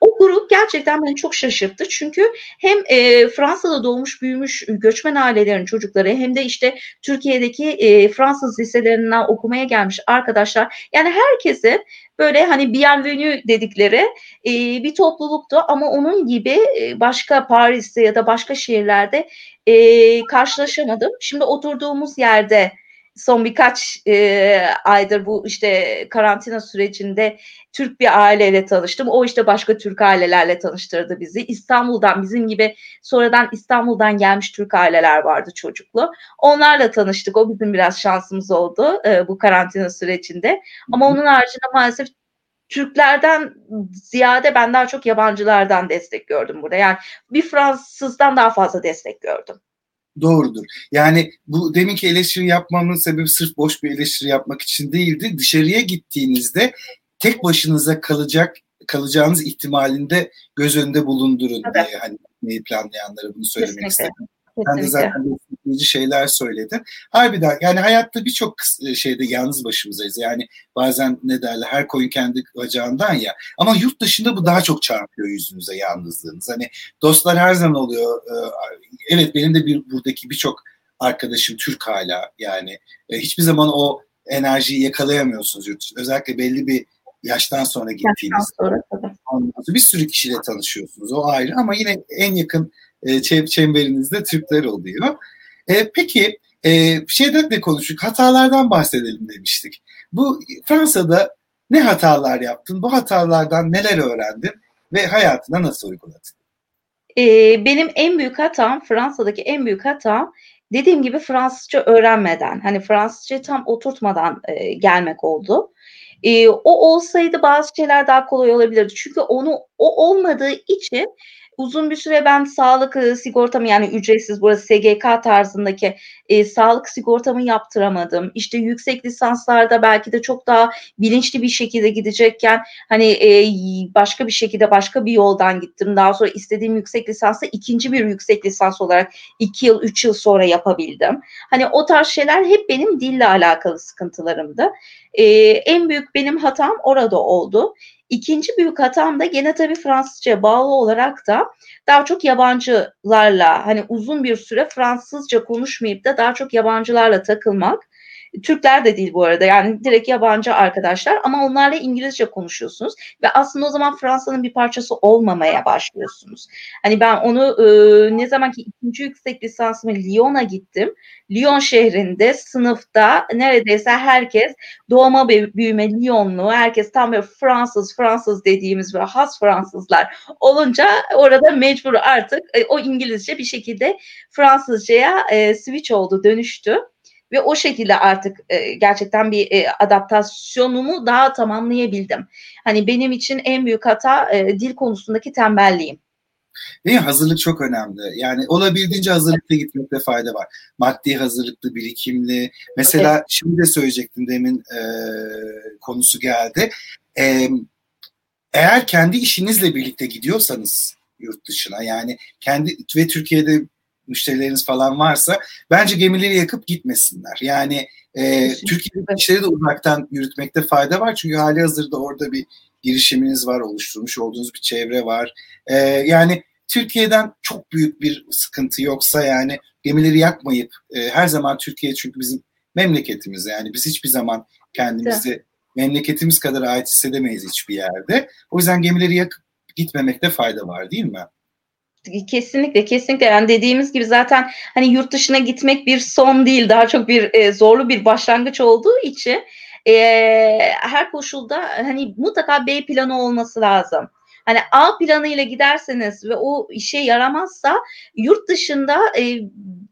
O grup gerçekten beni çok şaşırttı. Çünkü hem e, Fransa'da doğmuş büyümüş göçmen ailelerin çocukları hem de işte Türkiye'deki e, Fransız liselerinden okumaya gelmiş arkadaşlar. Yani herkesi böyle hani bienvenue dedikleri e, bir topluluktu ama onun gibi e, başka Paris'te ya da başka şehirlerde e, karşılaşamadım. Şimdi oturduğumuz yerde son birkaç e, aydır bu işte karantina sürecinde Türk bir aileyle tanıştım. O işte başka Türk ailelerle tanıştırdı bizi. İstanbul'dan bizim gibi sonradan İstanbul'dan gelmiş Türk aileler vardı çocuklu. Onlarla tanıştık. O bizim biraz şansımız oldu e, bu karantina sürecinde. Ama onun haricinde maalesef Türklerden ziyade ben daha çok yabancılardan destek gördüm burada. Yani bir Fransızdan daha fazla destek gördüm doğrudur. Yani bu deminki eleştiri yapmamın sebebi sırf boş bir eleştiri yapmak için değildi. Dışarıya gittiğinizde tek başınıza kalacak kalacağınız ihtimalinde göz önünde bulundurun evet. diye hani planlayanlara bunu söylemek Kesinlikle. istedim. Sen de zaten destekleyici şeyler söyledin. Harbiden yani hayatta birçok e, şeyde yalnız başımızdayız. Yani bazen ne derler her koyun kendi bacağından ya. Ama yurt dışında bu daha çok çarpıyor yüzünüze yalnızlığınız. Hani dostlar her zaman oluyor. E, evet benim de bir buradaki birçok arkadaşım Türk hala yani. E, hiçbir zaman o enerjiyi yakalayamıyorsunuz yurt dışında. Özellikle belli bir yaştan sonra gittiğiniz. Sonra, bir sürü kişiyle tanışıyorsunuz. O ayrı ama yine en yakın e, çemberinizde Türkler oluyor. E, peki e, şeyden de konuştuk. Hatalardan bahsedelim demiştik. Bu Fransa'da ne hatalar yaptın? Bu hatalardan neler öğrendin ve hayatına nasıl uyguladın? Ee, benim en büyük hatam Fransa'daki en büyük hatam dediğim gibi Fransızca öğrenmeden hani Fransızca tam oturtmadan e, gelmek oldu. E, o olsaydı bazı şeyler daha kolay olabilirdi. Çünkü onu o olmadığı için uzun bir süre ben sağlık sigortamı yani ücretsiz burası SGK tarzındaki e, sağlık sigortamı yaptıramadım. İşte yüksek lisanslarda belki de çok daha bilinçli bir şekilde gidecekken hani e, başka bir şekilde başka bir yoldan gittim. Daha sonra istediğim yüksek lisansı ikinci bir yüksek lisans olarak iki yıl üç yıl sonra yapabildim. Hani o tarz şeyler hep benim dille alakalı sıkıntılarımdı. E, en büyük benim hatam orada oldu. İkinci büyük hatam da gene tabii Fransızca bağlı olarak da daha çok yabancılarla hani uzun bir süre Fransızca konuşmayıp da daha çok yabancılarla takılmak. Türkler de değil bu arada yani direkt yabancı arkadaşlar ama onlarla İngilizce konuşuyorsunuz ve aslında o zaman Fransa'nın bir parçası olmamaya başlıyorsunuz. Hani ben onu e, ne zaman ki ikinci yüksek lisansımı Lyon'a gittim. Lyon şehrinde sınıfta neredeyse herkes doğma büyüme Lyonlu, herkes tam böyle Fransız Fransız dediğimiz böyle has Fransızlar olunca orada mecbur artık e, o İngilizce bir şekilde Fransızcaya e, switch oldu, dönüştü ve o şekilde artık e, gerçekten bir e, adaptasyonumu daha tamamlayabildim. Hani benim için en büyük hata e, dil konusundaki tembelliğim. Değil mi? Hazırlık çok önemli. Yani olabildiğince hazırlıklı gitmekte fayda var. Maddi hazırlıklı, birikimli. Mesela evet. şimdi de söyleyecektim demin e, konusu geldi. E, eğer kendi işinizle birlikte gidiyorsanız yurt dışına yani kendi ve Türkiye'de müşterileriniz falan varsa bence gemileri yakıp gitmesinler. Yani e, Türkiye'de işleri de uzaktan yürütmekte fayda var çünkü hali hazırda orada bir girişiminiz var, oluşturmuş olduğunuz bir çevre var. E, yani Türkiye'den çok büyük bir sıkıntı yoksa yani gemileri yakmayıp e, her zaman Türkiye çünkü bizim memleketimiz yani biz hiçbir zaman kendimizi evet. memleketimiz kadar ait hissedemeyiz hiçbir yerde. O yüzden gemileri yakıp gitmemekte fayda var değil mi? Kesinlikle kesinlikle yani dediğimiz gibi zaten hani yurt dışına gitmek bir son değil daha çok bir e, zorlu bir başlangıç olduğu için e, her koşulda hani mutlaka B planı olması lazım. Hani A planıyla giderseniz ve o işe yaramazsa yurt dışında e,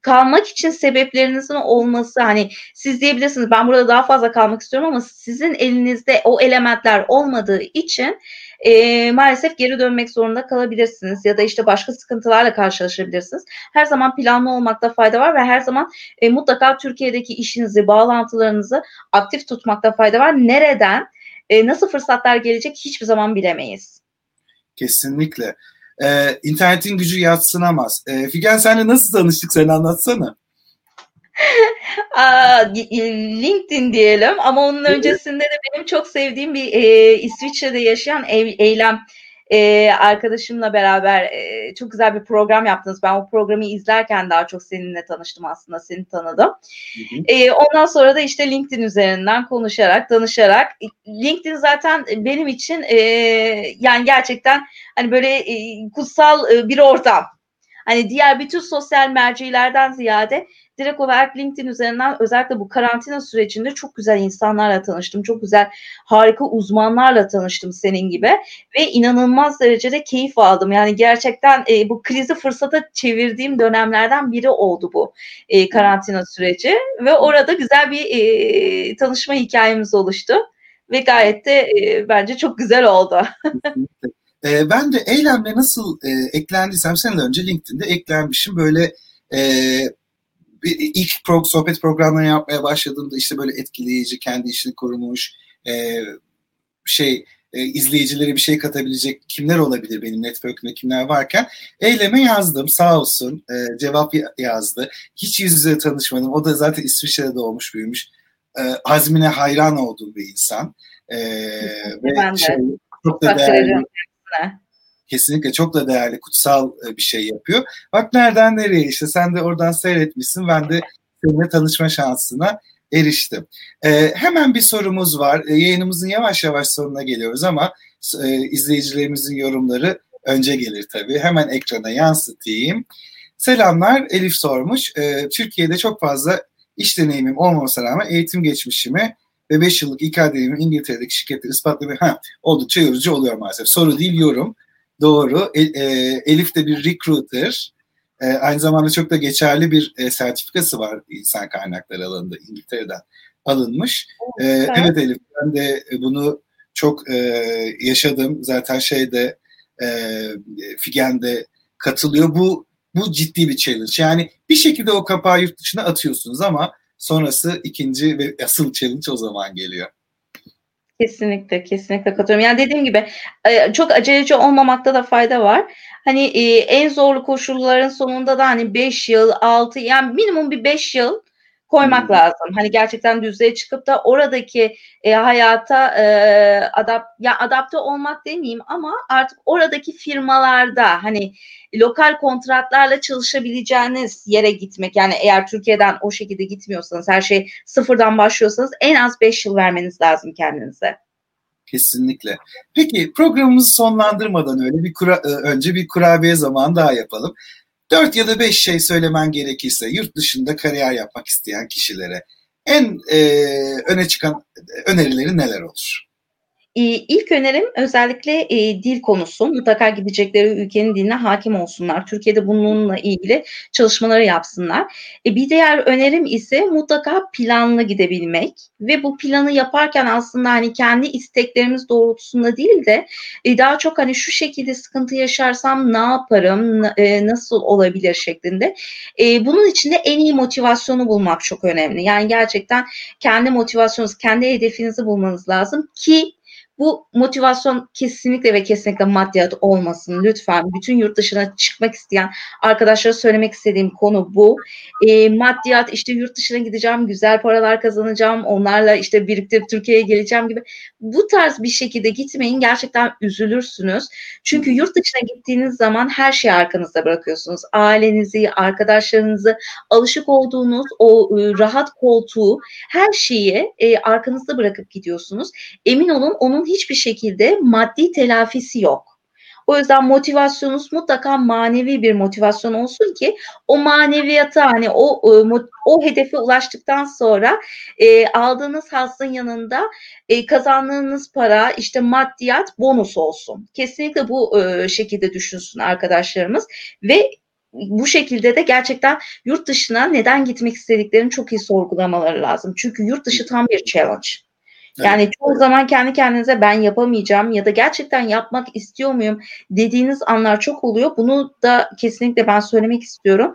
kalmak için sebeplerinizin olması hani siz diyebilirsiniz ben burada daha fazla kalmak istiyorum ama sizin elinizde o elementler olmadığı için e, maalesef geri dönmek zorunda kalabilirsiniz ya da işte başka sıkıntılarla karşılaşabilirsiniz. Her zaman planlı olmakta fayda var ve her zaman e, mutlaka Türkiye'deki işinizi, bağlantılarınızı aktif tutmakta fayda var. Nereden, e, nasıl fırsatlar gelecek hiçbir zaman bilemeyiz. Kesinlikle. Ee, internetin gücü yatsınamaz. Ee, Figen senle nasıl tanıştık sen anlatsana. <laughs> LinkedIn diyelim ama onun öncesinde de benim çok sevdiğim bir e, İsviçre'de yaşayan ev, eylem e, arkadaşımla beraber e, çok güzel bir program yaptınız. Ben o programı izlerken daha çok seninle tanıştım aslında, seni tanıdım. Hı hı. E, ondan sonra da işte LinkedIn üzerinden konuşarak, tanışarak. LinkedIn zaten benim için e, yani gerçekten hani böyle e, kutsal e, bir ortam. Hani diğer bütün sosyal mercilerden ziyade direkt olarak LinkedIn üzerinden özellikle bu karantina sürecinde çok güzel insanlarla tanıştım. Çok güzel harika uzmanlarla tanıştım senin gibi ve inanılmaz derecede keyif aldım. Yani gerçekten e, bu krizi fırsata çevirdiğim dönemlerden biri oldu bu e, karantina süreci ve orada güzel bir e, tanışma hikayemiz oluştu ve gayet de e, bence çok güzel oldu. <laughs> e, ben de eylemle nasıl e, eklendiysem seneler önce LinkedIn'de eklenmişim. Böyle e, ilk pro, sohbet programlarını yapmaya başladığımda işte böyle etkileyici, kendi işini korumuş, e, şey e, izleyicilere bir şey katabilecek kimler olabilir benim network'ümde kimler varken eyleme yazdım sağ olsun e, cevap yazdı. Hiç yüz yüze tanışmadım. O da zaten İsviçre'de doğmuş büyümüş. E, azmine hayran olduğum bir insan. E, ve Şey, çok da değerli kesinlikle çok da değerli, kutsal e, bir şey yapıyor. Bak nereden nereye işte sen de oradan seyretmişsin. Ben de seninle tanışma şansına eriştim. Ee, hemen bir sorumuz var. Ee, yayınımızın yavaş yavaş sonuna geliyoruz ama e, izleyicilerimizin yorumları önce gelir tabii. Hemen ekrana yansıtayım. Selamlar Elif sormuş. Ee, Türkiye'de çok fazla iş deneyimim olmamasına rağmen eğitim geçmişimi ve 5 yıllık İK deneyimim İngiltere'deki şirkette ispatlamaya oldukça yorucu oluyor maalesef. Soru değil yorum. Doğru. E, e, Elif de bir recruiter. E, aynı zamanda çok da geçerli bir e, sertifikası var insan kaynakları alanında İngiltere'den alınmış. E, evet Elif ben de bunu çok e, yaşadım. Zaten şeyde e, Figen'de katılıyor. Bu bu ciddi bir challenge. Yani bir şekilde o kapağı yurt dışına atıyorsunuz ama sonrası ikinci ve asıl challenge o zaman geliyor. Kesinlikle, kesinlikle katılıyorum. Yani dediğim gibi e, çok aceleci olmamakta da fayda var. Hani e, en zorlu koşulların sonunda da hani 5 yıl, 6 yani minimum bir 5 yıl koymak hmm. lazım. Hani gerçekten düzlüğe çıkıp da oradaki e, hayata e, adap ya adapte olmak demeyeyim ama artık oradaki firmalarda hani lokal kontratlarla çalışabileceğiniz yere gitmek. Yani eğer Türkiye'den o şekilde gitmiyorsanız her şey sıfırdan başlıyorsanız en az 5 yıl vermeniz lazım kendinize. Kesinlikle. Peki programımızı sonlandırmadan öyle bir kura, e, önce bir kurabiye zamanı daha yapalım. Dört ya da beş şey söylemen gerekirse yurt dışında kariyer yapmak isteyen kişilere en e, öne çıkan önerileri neler olur? İlk önerim özellikle e, dil konusu. Mutlaka gidecekleri ülkenin diline hakim olsunlar. Türkiye'de bununla ilgili çalışmaları yapsınlar. E, bir diğer önerim ise mutlaka planlı gidebilmek ve bu planı yaparken aslında hani kendi isteklerimiz doğrultusunda değil de e, daha çok hani şu şekilde sıkıntı yaşarsam ne yaparım, e, nasıl olabilir şeklinde. E, bunun için de en iyi motivasyonu bulmak çok önemli. Yani gerçekten kendi motivasyonunuz, kendi hedefinizi bulmanız lazım ki bu motivasyon kesinlikle ve kesinlikle maddiyat olmasın. Lütfen bütün yurt dışına çıkmak isteyen arkadaşlara söylemek istediğim konu bu. E, maddiyat işte yurt dışına gideceğim, güzel paralar kazanacağım, onlarla işte biriktirip Türkiye'ye geleceğim gibi. Bu tarz bir şekilde gitmeyin. Gerçekten üzülürsünüz. Çünkü yurt dışına gittiğiniz zaman her şeyi arkanızda bırakıyorsunuz. Ailenizi, arkadaşlarınızı, alışık olduğunuz o e, rahat koltuğu, her şeyi e, arkanızda bırakıp gidiyorsunuz. Emin olun onun hiçbir şekilde maddi telafisi yok. O yüzden motivasyonunuz mutlaka manevi bir motivasyon olsun ki o maneviyata hani o o hedefe ulaştıktan sonra e, aldığınız hasın yanında e, kazandığınız para işte maddiyat bonus olsun. Kesinlikle bu e, şekilde düşünsün arkadaşlarımız ve bu şekilde de gerçekten yurt dışına neden gitmek istediklerini çok iyi sorgulamaları lazım. Çünkü yurt dışı tam bir challenge. Yani evet. çoğu zaman kendi kendinize ben yapamayacağım ya da gerçekten yapmak istiyor muyum dediğiniz anlar çok oluyor. Bunu da kesinlikle ben söylemek istiyorum.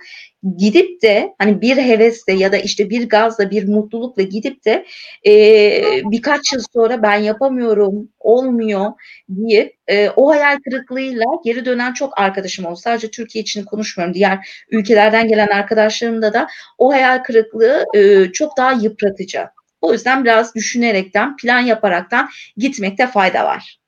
Gidip de hani bir hevesle ya da işte bir gazla bir mutlulukla gidip de e, birkaç yıl sonra ben yapamıyorum olmuyor diye e, o hayal kırıklığıyla geri dönen çok arkadaşım oldu. Sadece Türkiye için konuşmuyorum. Diğer ülkelerden gelen arkadaşlarımda da o hayal kırıklığı e, çok daha yıpratıcı. O yüzden biraz düşünerekten, plan yaparaktan gitmekte fayda var.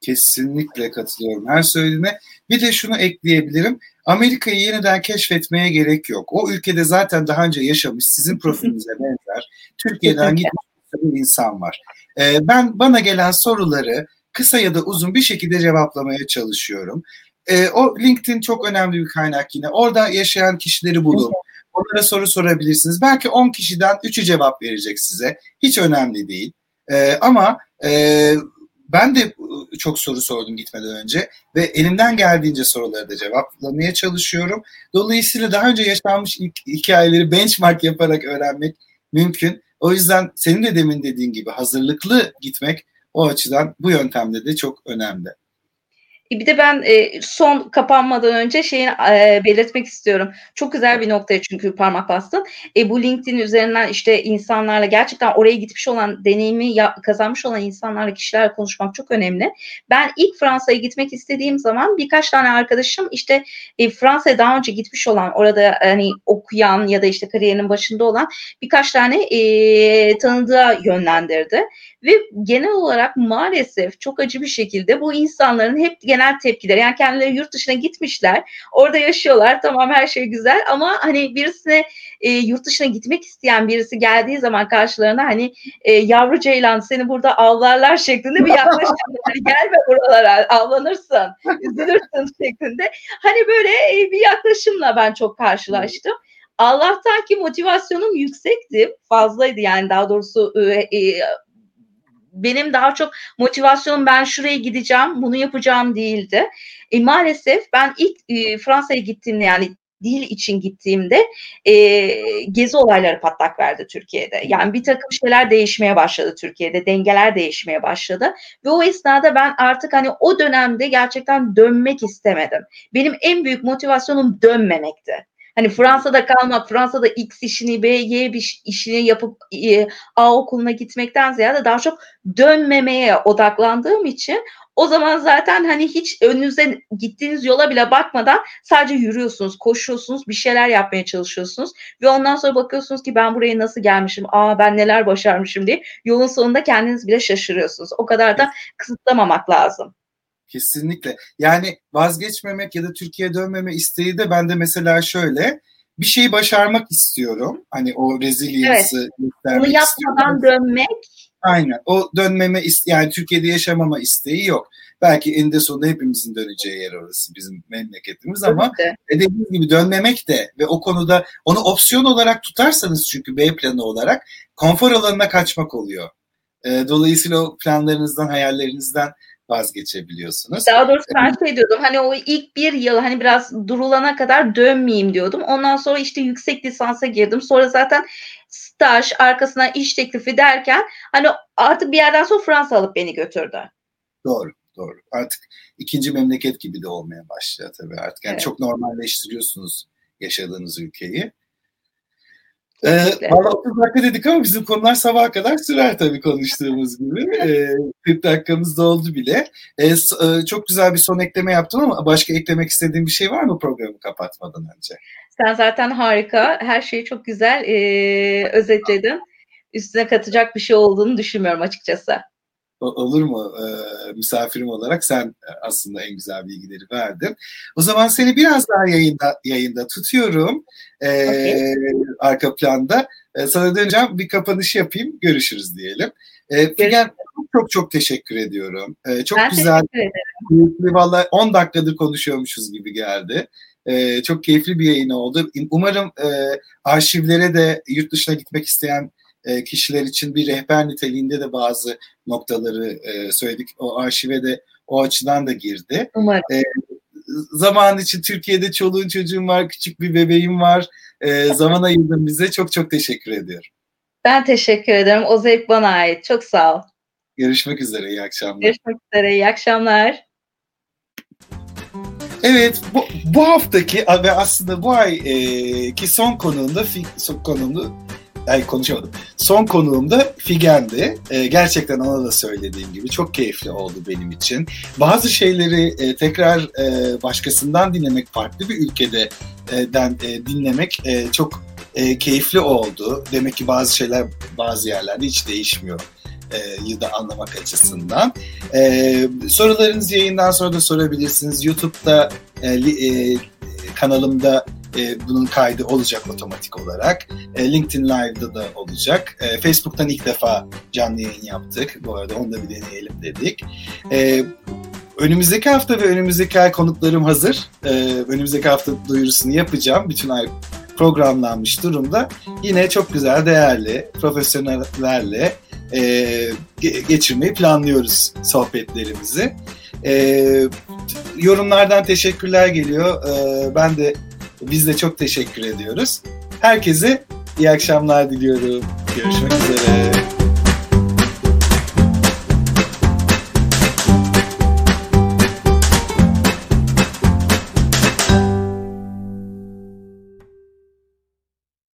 Kesinlikle katılıyorum her söylediğine. Bir de şunu ekleyebilirim. Amerika'yı yeniden keşfetmeye gerek yok. O ülkede zaten daha önce yaşamış, sizin profilinize benzer, Türkiye'den gitmiş bir insan var. Ee, ben bana gelen soruları kısa ya da uzun bir şekilde cevaplamaya çalışıyorum. Ee, o LinkedIn çok önemli bir kaynak yine. Orada yaşayan kişileri bulun. Onlara soru sorabilirsiniz. Belki 10 kişiden 3'ü cevap verecek size. Hiç önemli değil. Ee, ama e, ben de çok soru sordum gitmeden önce ve elimden geldiğince soruları da cevaplamaya çalışıyorum. Dolayısıyla daha önce yaşanmış hikayeleri benchmark yaparak öğrenmek mümkün. O yüzden senin de demin dediğin gibi hazırlıklı gitmek o açıdan bu yöntemde de çok önemli. Bir de ben e, son kapanmadan önce şeyi e, belirtmek istiyorum. Çok güzel bir noktaya çünkü parmak bastın. E, bu LinkedIn üzerinden işte insanlarla gerçekten oraya gitmiş olan deneyimi ya, kazanmış olan insanlarla kişilerle konuşmak çok önemli. Ben ilk Fransa'ya gitmek istediğim zaman birkaç tane arkadaşım işte e, Fransa'ya daha önce gitmiş olan orada hani okuyan ya da işte kariyerinin başında olan birkaç tane e, tanıdığa yönlendirdi. Ve genel olarak maalesef çok acı bir şekilde bu insanların hep genel tepkileri yani kendileri yurt dışına gitmişler. Orada yaşıyorlar tamam her şey güzel ama hani birisine e, yurt dışına gitmek isteyen birisi geldiği zaman karşılarına hani e, yavru ceylan seni burada avlarlar şeklinde bir yaklaşım. hani gelme buralara avlanırsın, üzülürsün şeklinde. Hani böyle e, bir yaklaşımla ben çok karşılaştım. Allah'tan ki motivasyonum yüksekti. Fazlaydı yani daha doğrusu e, e, benim daha çok motivasyonum ben şuraya gideceğim, bunu yapacağım değildi. E, maalesef ben ilk e, Fransa'ya gittiğimde yani dil için gittiğimde e, gezi olayları patlak verdi Türkiye'de. Yani bir takım şeyler değişmeye başladı Türkiye'de, dengeler değişmeye başladı ve o esnada ben artık hani o dönemde gerçekten dönmek istemedim. Benim en büyük motivasyonum dönmemekti. Hani Fransa'da kalmak, Fransa'da X işini, B, Y bir işini yapıp e, A okuluna gitmekten ziyade daha çok dönmemeye odaklandığım için o zaman zaten hani hiç önünüze gittiğiniz yola bile bakmadan sadece yürüyorsunuz, koşuyorsunuz, bir şeyler yapmaya çalışıyorsunuz ve ondan sonra bakıyorsunuz ki ben buraya nasıl gelmişim, aa ben neler başarmışım diye yolun sonunda kendiniz bile şaşırıyorsunuz. O kadar da kısıtlamamak lazım. Kesinlikle. Yani vazgeçmemek ya da Türkiye'ye dönmeme isteği de bende mesela şöyle. Bir şeyi başarmak istiyorum. Hani o resilience'ı evet. Bunu yapmadan istiyorum. dönmek. Aynen. O dönmeme yani Türkiye'de yaşamama isteği yok. Belki eninde sonunda hepimizin döneceği yer orası bizim memleketimiz ama evet. dediğimiz gibi dönmemek de ve o konuda onu opsiyon olarak tutarsanız çünkü B planı olarak konfor alanına kaçmak oluyor. Dolayısıyla o planlarınızdan, hayallerinizden vazgeçebiliyorsunuz. Daha doğrusu ben şey diyordum hani o ilk bir yıl hani biraz durulana kadar dönmeyeyim diyordum. Ondan sonra işte yüksek lisansa girdim. Sonra zaten staj arkasına iş teklifi derken hani artık bir yerden sonra Fransa alıp beni götürdü. Doğru doğru. Artık ikinci memleket gibi de olmaya başlıyor tabii artık. Yani evet. çok normalleştiriyorsunuz yaşadığınız ülkeyi. Ee, Valla 30 dakika dedik ama bizim konular sabaha kadar sürer tabii konuştuğumuz gibi. <laughs> Ee, 40 dakikamız doldu bile. Ee, e, çok güzel bir son ekleme yaptım ama başka eklemek istediğin bir şey var mı programı kapatmadan önce? Sen zaten harika. Her şeyi çok güzel e, özetledin. Üstüne katacak bir şey olduğunu düşünmüyorum açıkçası olur mu e, misafirim olarak sen aslında en güzel bilgileri verdin. O zaman seni biraz daha yayında yayında tutuyorum e, okay. arka planda. E, sana döneceğim bir kapanış yapayım görüşürüz diyelim. E, Figen çok çok teşekkür ediyorum. E, çok ben güzel. Valla 10 dakikadır konuşuyormuşuz gibi geldi. E, çok keyifli bir yayın oldu. Umarım e, arşivlere de yurt dışına gitmek isteyen e, kişiler için bir rehber niteliğinde de bazı noktaları e, söyledik. O arşive de o açıdan da girdi. Umarım. E, zaman için Türkiye'de çoluğun çocuğum var, küçük bir bebeğim var. E, zaman ayırdın bize. Çok çok teşekkür ediyorum. Ben teşekkür ederim. O zevk bana ait. Çok sağ ol. Görüşmek üzere. İyi akşamlar. Görüşmek üzere. İyi akşamlar. Evet, bu, bu haftaki ve aslında bu ay e, ki son konuğunda son konuğunda ay konuşamadım. Son konuğum da Figen'di. E, gerçekten ona da söylediğim gibi çok keyifli oldu benim için. Bazı şeyleri e, tekrar e, başkasından dinlemek, farklı bir ülkede e, den, e, dinlemek e, çok e, keyifli oldu. Demek ki bazı şeyler bazı yerlerde hiç değişmiyor e, da anlamak açısından. E, sorularınızı yayından sonra da sorabilirsiniz. YouTube'da e, e, kanalımda e, bunun kaydı olacak otomatik olarak. E, LinkedIn Live'da da olacak. E, Facebook'tan ilk defa canlı yayın yaptık. Bu arada onu da bir deneyelim dedik. E, önümüzdeki hafta ve önümüzdeki ay konuklarım hazır. E, önümüzdeki hafta duyurusunu yapacağım. Bütün ay programlanmış durumda. Yine çok güzel, değerli profesyonellerle e, geçirmeyi planlıyoruz sohbetlerimizi. E, yorumlardan teşekkürler geliyor. E, ben de biz de çok teşekkür ediyoruz. Herkese iyi akşamlar diliyorum. Görüşmek üzere.